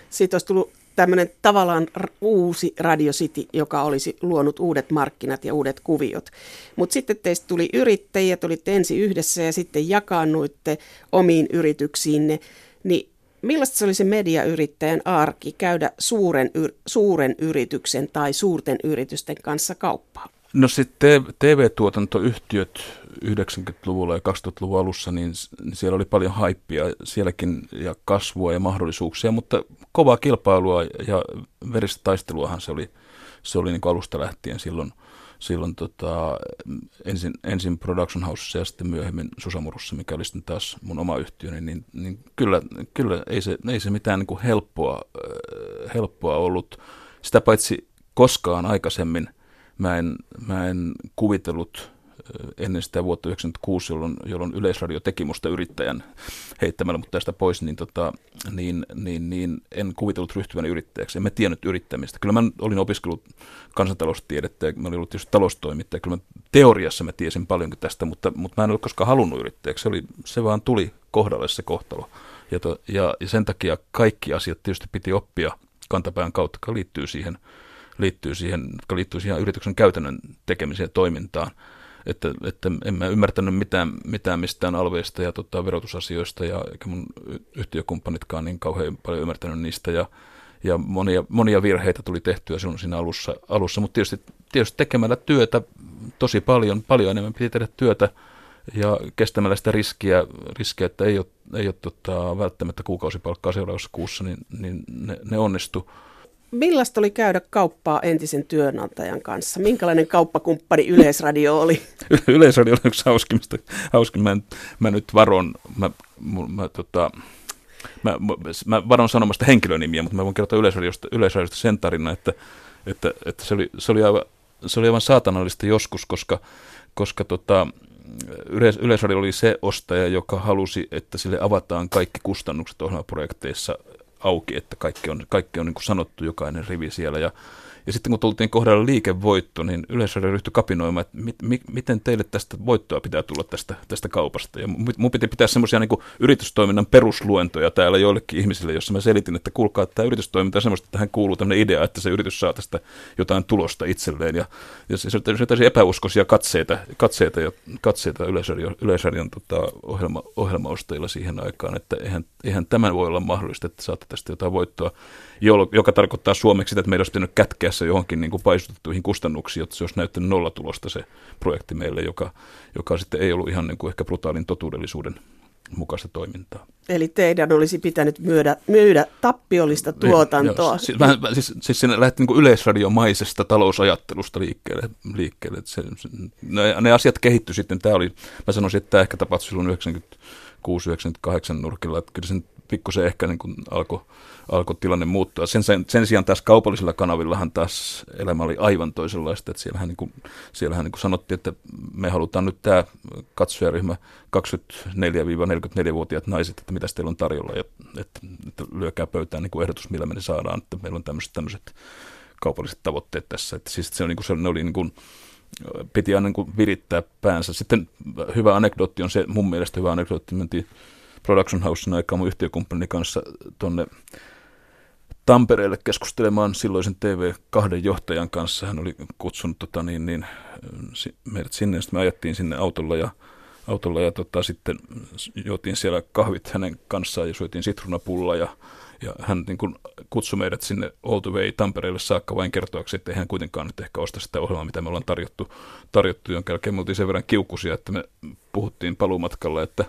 Siitä olisi tullut tämmöinen tavallaan uusi Radio City, joka olisi luonut uudet markkinat ja uudet kuviot. Mutta sitten teistä tuli yrittäjiä, tulitte ensin yhdessä ja sitten jakaannuitte omiin yrityksiinne. Niin millaista se oli se mediayrittäjän arki käydä suuren, suuren yrityksen tai suurten yritysten kanssa kauppaa? No sitten TV-tuotantoyhtiöt 90-luvulla ja 2000-luvun alussa, niin siellä oli paljon haippia sielläkin ja kasvua ja mahdollisuuksia, mutta kovaa kilpailua ja veristä taisteluahan se oli, se oli niin kuin alusta lähtien silloin, silloin tota, ensin, ensin Production House ja sitten myöhemmin Susamurussa, mikä oli sitten taas mun oma yhtiöni, niin, niin kyllä, kyllä ei, se, ei se mitään niin kuin helppoa, helppoa ollut. Sitä paitsi koskaan aikaisemmin mä en, mä en kuvitellut ennen sitä vuotta 1996, jolloin, jolloin Yleisradio teki musta yrittäjän heittämällä mutta tästä pois, niin, tota, niin, niin, niin en kuvitellut ryhtyväni yrittäjäksi. En mä tiennyt yrittämistä. Kyllä mä olin opiskellut kansantaloustiedettä ja mä olin ollut tietysti taloustoimittaja. Kyllä mä, teoriassa mä tiesin paljonkin tästä, mutta, mutta mä en ole koskaan halunnut yrittäjäksi. Se, oli, se vaan tuli kohdalle se kohtalo. Ja, to, ja, ja sen takia kaikki asiat tietysti piti oppia kantapään kautta, joka liittyy siihen, liittyy siihen, jotka liittyy siihen yrityksen käytännön tekemiseen ja toimintaan että, että en mä ymmärtänyt mitään, mitään mistään alveista ja tota, verotusasioista ja eikä mun yhtiökumppanitkaan niin kauhean paljon ymmärtänyt niistä ja, ja monia, monia virheitä tuli tehtyä silloin siinä alussa, alussa. mutta tietysti, tietysti tekemällä työtä tosi paljon, paljon enemmän piti tehdä työtä ja kestämällä sitä riskiä, riskiä että ei ole, ei ole tota, välttämättä kuukausipalkkaa seuraavassa kuussa, niin, niin ne, ne onnistu. Millaista oli käydä kauppaa entisen työnantajan kanssa? Minkälainen kauppakumppani Yleisradio oli? Yleisradio oli yksi hauskimmista. Hauskin. Mä, mä nyt varon, mä, mä, mä, tota, mä, mä varon sanomasta henkilönimiä, mutta mä voin kertoa Yleisradiosta, Yleisradiosta sen tarina, että, että, että se, oli, se, oli aivan, se oli aivan saatanallista joskus, koska, koska tota, Yleis, Yleisradio oli se ostaja, joka halusi, että sille avataan kaikki kustannukset ohjelmaprojekteissa auki, että kaikki on, kaikki on niin kuin sanottu, jokainen rivi siellä. Ja, Ja sitten kun tultiin kohdalla liikevoitto, niin Yleisradio ryhtyi kapinoimaan, että mit, mi, miten teille tästä voittoa pitää tulla tästä, tästä kaupasta. Ja mun piti pitää semmoisia niin yritystoiminnan perusluentoja täällä joillekin ihmisille, jossa mä selitin, että kuulkaa, että tämä yritystoiminta on semmoista, että tähän kuuluu tämmöinen idea, että se yritys saa tästä jotain tulosta itselleen. Ja, ja se, se, se epäuskoisia katseita, katseita, ja, katseita Yleisradion, Yleisradion tota, ohjelma, ohjelmaostajilla siihen aikaan, että eihän, eihän tämän voi olla mahdollista, että saatte tästä jotain voittoa, joka tarkoittaa suomeksi sitä, että meidän olisi pitänyt kätkeä se johonkin niin kuin paisutettuihin kustannuksiin, jotta se olisi näyttänyt nollatulosta se projekti meille, joka, joka sitten ei ollut ihan niin kuin ehkä brutaalin totuudellisuuden mukaista toimintaa. Eli teidän olisi pitänyt myydä, myydä tappiollista niin, tuotantoa. Ja, siis, vähän, siis, siis siinä lähti niin yleisradiomaisesta talousajattelusta liikkeelle. liikkeelle. Se, se, ne, ne asiat kehittyi sitten. Tämä oli, mä sanoisin, että tämä ehkä tapahtui silloin 96-98 nurkilla. Että kyllä sen pikkusen ehkä niin alkoi alko tilanne muuttua. Sen, sen, sen sijaan tässä kaupallisilla kanavillahan taas elämä oli aivan toisenlaista. Että siellähän, niin kuin, siellähän niin kuin sanottiin, että me halutaan nyt tämä katsojaryhmä 24-44-vuotiaat naiset, että mitä teillä on tarjolla, ja, että, että lyökää pöytään niin kuin ehdotus, millä me ne saadaan, että meillä on tämmöiset, tämmöiset kaupalliset tavoitteet tässä. Että siis se, on, niin kuin, se, ne oli niin kuin, piti aina niin kuin virittää päänsä. Sitten hyvä anekdootti on se, mun mielestä hyvä anekdootti, mentiin Production Housein aikaa mun yhtiökumppanin kanssa tuonne Tampereelle keskustelemaan silloisen TV2 johtajan kanssa. Hän oli kutsunut tota, niin, niin, meidät sinne, sitten me ajettiin sinne autolla ja, autolla ja tota, sitten juotiin siellä kahvit hänen kanssaan ja syötiin sitruunapulla ja, ja hän niin kuin, kutsui meidät sinne all the way Tampereelle saakka vain kertoaksi, että hän kuitenkaan nyt ehkä osta sitä ohjelmaa, mitä me ollaan tarjottu, tarjottu jonka jälkeen me oltiin sen verran kiukusia, että me puhuttiin paluumatkalla, että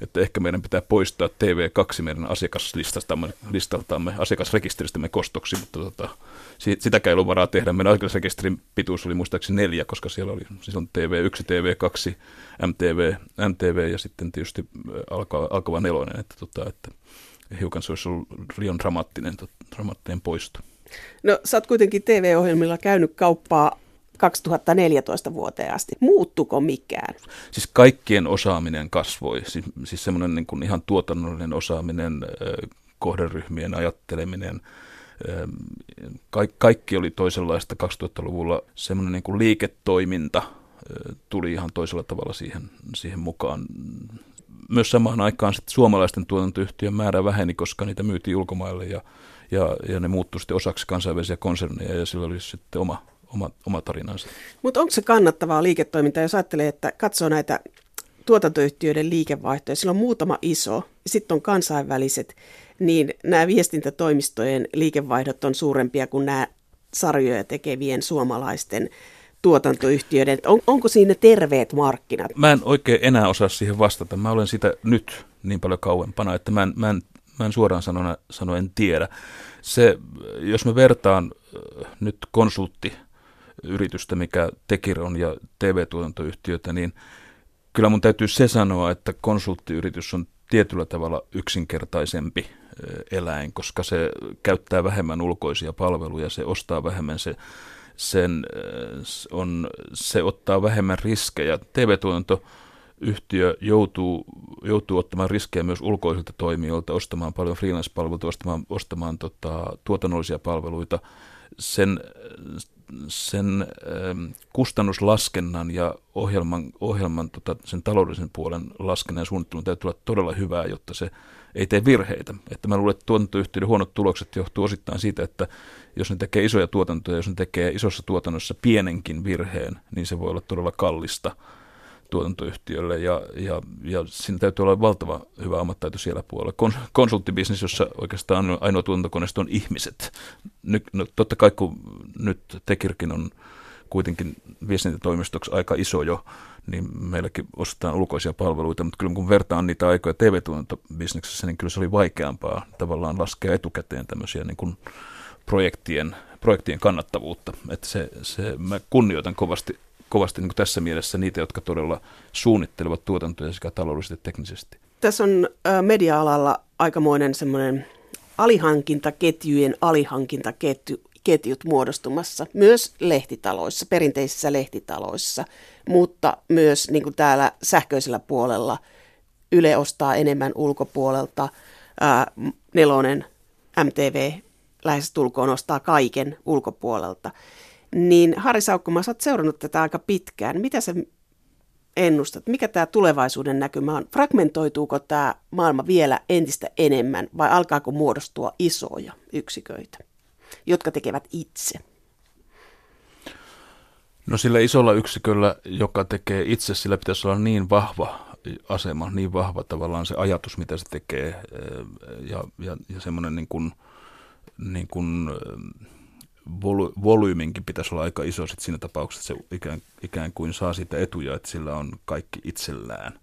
että ehkä meidän pitää poistaa TV2 meidän asiakaslistastamme, listaltamme, asiakasrekisteristämme kostoksi, mutta tota, sitäkään ei ollut varaa tehdä. Meidän asiakasrekisterin pituus oli muistaakseni neljä, koska siellä oli siis on TV1, TV2, MTV, MTV ja sitten tietysti alkava, alkava nelonen, että, tota, että hiukan se olisi ollut Rion dramaattinen, dramaattinen poisto. No sä oot kuitenkin TV-ohjelmilla käynyt kauppaa 2014 vuoteen asti. Muuttuko mikään? Siis kaikkien osaaminen kasvoi, siis, siis semmoinen niin kuin ihan tuotannollinen osaaminen, kohderyhmien ajatteleminen, ka- kaikki oli toisenlaista 2000-luvulla. Semmoinen niin kuin liiketoiminta tuli ihan toisella tavalla siihen, siihen mukaan. Myös samaan aikaan sitten suomalaisten tuotantoyhtiön määrä väheni, koska niitä myytiin ulkomaille ja, ja, ja ne muuttui sitten osaksi kansainvälisiä konserneja ja sillä oli sitten oma, oma, oma tarinansa. Mutta onko se kannattavaa liiketoimintaa, jos ajattelee, että katsoo näitä tuotantoyhtiöiden liikevaihtoja, sillä on muutama iso, sitten on kansainväliset, niin nämä viestintätoimistojen liikevaihdot on suurempia kuin nämä sarjoja tekevien suomalaisten tuotantoyhtiöiden. On, onko siinä terveet markkinat? Mä en oikein enää osaa siihen vastata. Mä olen sitä nyt niin paljon kauempana, että mä en, mä en, mä en suoraan sanoen, sanoen tiedä. Se, jos mä vertaan äh, nyt konsultti yritystä, mikä Tekir on ja TV-tuotantoyhtiötä, niin kyllä mun täytyy se sanoa, että konsulttiyritys on tietyllä tavalla yksinkertaisempi eläin, koska se käyttää vähemmän ulkoisia palveluja, se ostaa vähemmän, se, sen, on, se ottaa vähemmän riskejä. TV-tuotanto yhtiö joutuu, joutuu ottamaan riskejä myös ulkoisilta toimijoilta, ostamaan paljon freelance-palveluita, ostamaan, ostamaan tota, tuotannollisia palveluita. Sen sen ähm, kustannuslaskennan ja ohjelman, ohjelman tota, sen taloudellisen puolen laskennan ja suunnittelun täytyy olla todella hyvää, jotta se ei tee virheitä. Että mä luulen, että tuotantoyhtiöiden huonot tulokset johtuu osittain siitä, että jos ne tekee isoja tuotantoja, jos ne tekee isossa tuotannossa pienenkin virheen, niin se voi olla todella kallista – tuotantoyhtiölle ja, ja, ja siinä täytyy olla valtava hyvä ammattitaito siellä puolella. Kon, konsulttibisnes, jossa oikeastaan ainoa tuotantokoneisto on ihmiset. Nyt, no, totta kai kun nyt Tekirkin on kuitenkin viestintätoimistoksi aika iso jo, niin meilläkin ostetaan ulkoisia palveluita, mutta kyllä kun vertaan niitä aikoja TV-tuotantobisneksessä, niin kyllä se oli vaikeampaa tavallaan laskea etukäteen tämmöisiä niin kuin projektien, projektien kannattavuutta. Että se, se, mä kunnioitan kovasti kovasti niin tässä mielessä niitä, jotka todella suunnittelevat tuotantoja sekä taloudellisesti että teknisesti. Tässä on media-alalla aikamoinen semmoinen alihankintaketjujen alihankintaketjut muodostumassa, myös lehtitaloissa, perinteisissä lehtitaloissa, mutta myös niin kuin täällä sähköisellä puolella Yle ostaa enemmän ulkopuolelta, ää, Nelonen, MTV lähestulkoon ostaa kaiken ulkopuolelta. Niin Harri Saukkoma, sä oot seurannut tätä aika pitkään. Mitä sä ennustat? Mikä tämä tulevaisuuden näkymä on? Fragmentoituuko tämä maailma vielä entistä enemmän vai alkaako muodostua isoja yksiköitä, jotka tekevät itse? No sillä isolla yksiköllä, joka tekee itse, sillä pitäisi olla niin vahva asema, niin vahva tavallaan se ajatus, mitä se tekee eh, ja, ja, ja semmoinen niin kuin, niin kuin eh, voly, volyyminkin pitäisi olla aika iso sit siinä tapauksessa, että se ikään, ikään kuin saa siitä etuja, että sillä on kaikki itsellään.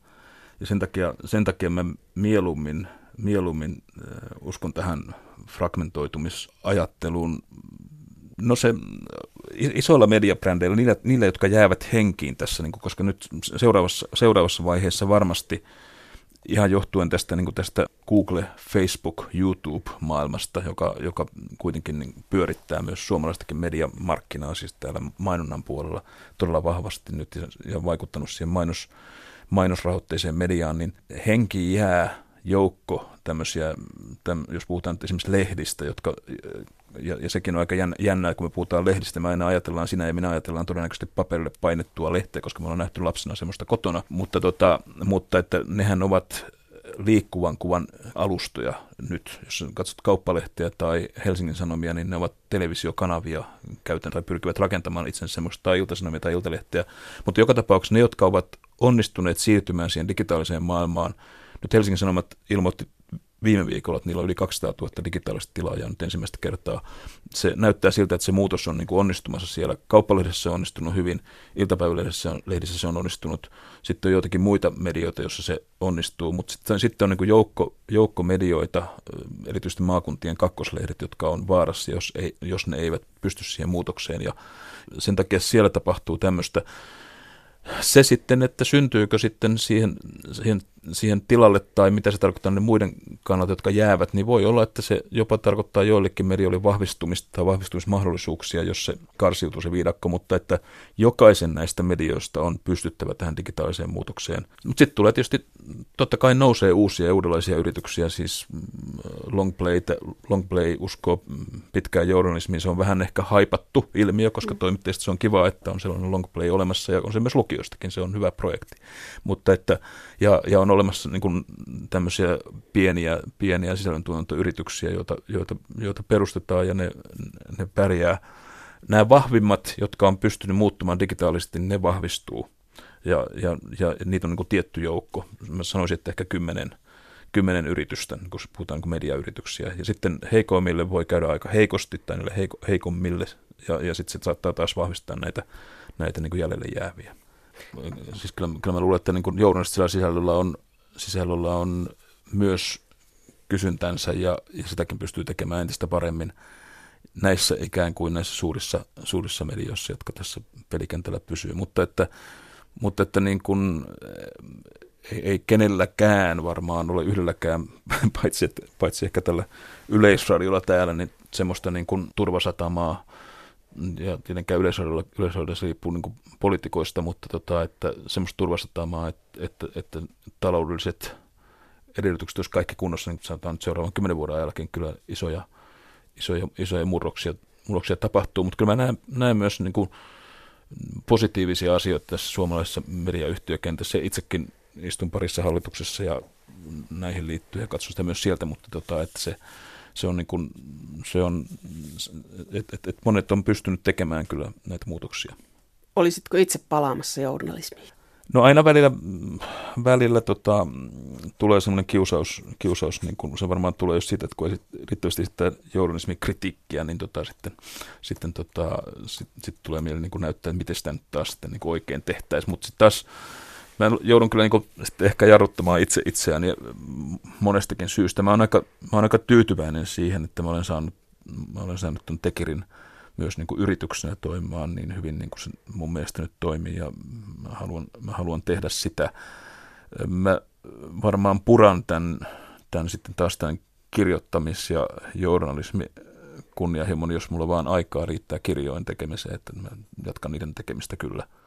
Ja sen takia, sen takia mä mieluummin, mieluummin äh, uskon tähän fragmentoitumisajatteluun. No se isoilla mediabrändeillä, niillä, niillä, jotka jäävät henkiin tässä, niin kuin, koska nyt seuraavassa, seuraavassa vaiheessa varmasti – ihan johtuen tästä, niin tästä Google, Facebook, YouTube-maailmasta, joka, joka kuitenkin niin pyörittää myös suomalaistakin mediamarkkinaa, siis täällä mainonnan puolella todella vahvasti nyt ja, ja vaikuttanut siihen mainos, mainosrahoitteiseen mediaan, niin henki jää joukko tämmöisiä, täm, jos puhutaan esimerkiksi lehdistä, jotka, ja, ja sekin on aika jännää, kun me puhutaan lehdistä, me aina ajatellaan, sinä ja minä ajatellaan todennäköisesti paperille painettua lehteä, koska me ollaan nähty lapsena semmoista kotona, mutta, tota, mutta että nehän ovat liikkuvan kuvan alustoja nyt. Jos katsot kauppalehteä tai Helsingin Sanomia, niin ne ovat televisiokanavia käytän tai pyrkivät rakentamaan itsensä semmoista tai iltasanomia tai iltalehteä. Mutta joka tapauksessa ne, jotka ovat onnistuneet siirtymään siihen digitaaliseen maailmaan, nyt Helsingin Sanomat ilmoitti viime viikolla, että niillä on yli 200 000 digitaalista tilaajaa nyt ensimmäistä kertaa. Se näyttää siltä, että se muutos on niin kuin onnistumassa siellä. Kauppalehdessä se on onnistunut hyvin, iltapäivälehdessä lehdissä se on onnistunut. Sitten on joitakin muita medioita, joissa se onnistuu, mutta sitten, sitten on niin kuin joukko, joukko medioita, erityisesti maakuntien kakkoslehdet, jotka on vaarassa, jos, ei, jos ne eivät pysty siihen muutokseen. Ja sen takia siellä tapahtuu tämmöistä se sitten, että syntyykö sitten siihen, siihen, siihen tilalle tai mitä se tarkoittaa ne muiden kannalta, jotka jäävät, niin voi olla, että se jopa tarkoittaa joillekin medioille vahvistumista tai vahvistumismahdollisuuksia, jos se karsiutuu se viidakko, mutta että jokaisen näistä medioista on pystyttävä tähän digitaaliseen muutokseen. Mutta sitten tulee tietysti, totta kai nousee uusia ja uudenlaisia yrityksiä, siis mm, Longplay, Longplay uskoo pitkään journalismiin, se on vähän ehkä haipattu ilmiö, koska mm. toimittajista se on kiva, että on sellainen Longplay olemassa ja on se myös luki lukiostakin, se on hyvä projekti. Mutta että, ja, ja on olemassa niin kuin tämmöisiä pieniä, pieniä sisällöntuotantoyrityksiä, joita, joita, joita perustetaan ja ne, ne pärjää. Nämä vahvimmat, jotka on pystynyt muuttumaan digitaalisesti, ne vahvistuu. Ja, ja, ja niitä on niin kuin tietty joukko. Mä sanoisin, että ehkä kymmenen, kymmenen yritystä, kun puhutaan kuin mediayrityksiä. Ja sitten heikoimmille voi käydä aika heikosti tai niille heiko, heikommille, ja, ja sitten se saattaa taas vahvistaa näitä, näitä niin kuin jäljelle jääviä siis kyllä, kyllä mä luulen, että niin journalistisella sisällöllä on, sisällöllä on myös kysyntänsä ja, ja sitäkin pystyy tekemään entistä paremmin näissä ikään kuin näissä suurissa, suurissa medioissa, jotka tässä pelikentällä pysyy. Mutta että, mutta että niin kuin, ei, ei kenelläkään varmaan ole yhdelläkään, paitsi, paitsi ehkä tällä yleisradiolla täällä, niin semmoista niin kuin turvasatamaa – ja tietenkään yleisöllä, se riippuu niin poliitikoista, mutta tota, että semmoista turvasatamaa, että, että, että taloudelliset edellytykset, jos kaikki kunnossa, niin sanotaan että seuraavan kymmenen vuoden jälkeen kyllä isoja, isoja, isoja murroksia, murroksia tapahtuu, mutta kyllä mä näen, näen myös niin kuin positiivisia asioita tässä suomalaisessa mediayhtiökentässä. Itsekin istun parissa hallituksessa ja näihin liittyy ja katson sitä myös sieltä, mutta tota, että se, se on, niin kuin, se on että et, et monet on pystynyt tekemään kyllä näitä muutoksia. Olisitko itse palaamassa journalismiin? No aina välillä, välillä tota, tulee semmoinen kiusaus, kiusaus niin kun se varmaan tulee jos siitä, että kun riittävästi sitä journalismin kritiikkiä, niin tota, sitten, sitten tota, sit, sit tulee mieleen niin näyttää, että miten sitä nyt taas sitten niin oikein tehtäisiin. Mutta sitten taas mä joudun kyllä niin ehkä jarruttamaan itse itseäni monestakin syystä. Mä oon, aika, mä oon aika tyytyväinen siihen, että mä olen saanut, mä olen saanut tuon Tekirin myös niin kuin yrityksenä toimimaan niin hyvin niin kuin se mun mielestä nyt toimii ja mä haluan, mä haluan tehdä sitä. Mä varmaan puran tämän, tämän sitten taas tämän kirjoittamis- ja journalismi kunnianhimon, jos mulla vaan aikaa riittää kirjojen tekemiseen, että mä jatkan niiden tekemistä kyllä –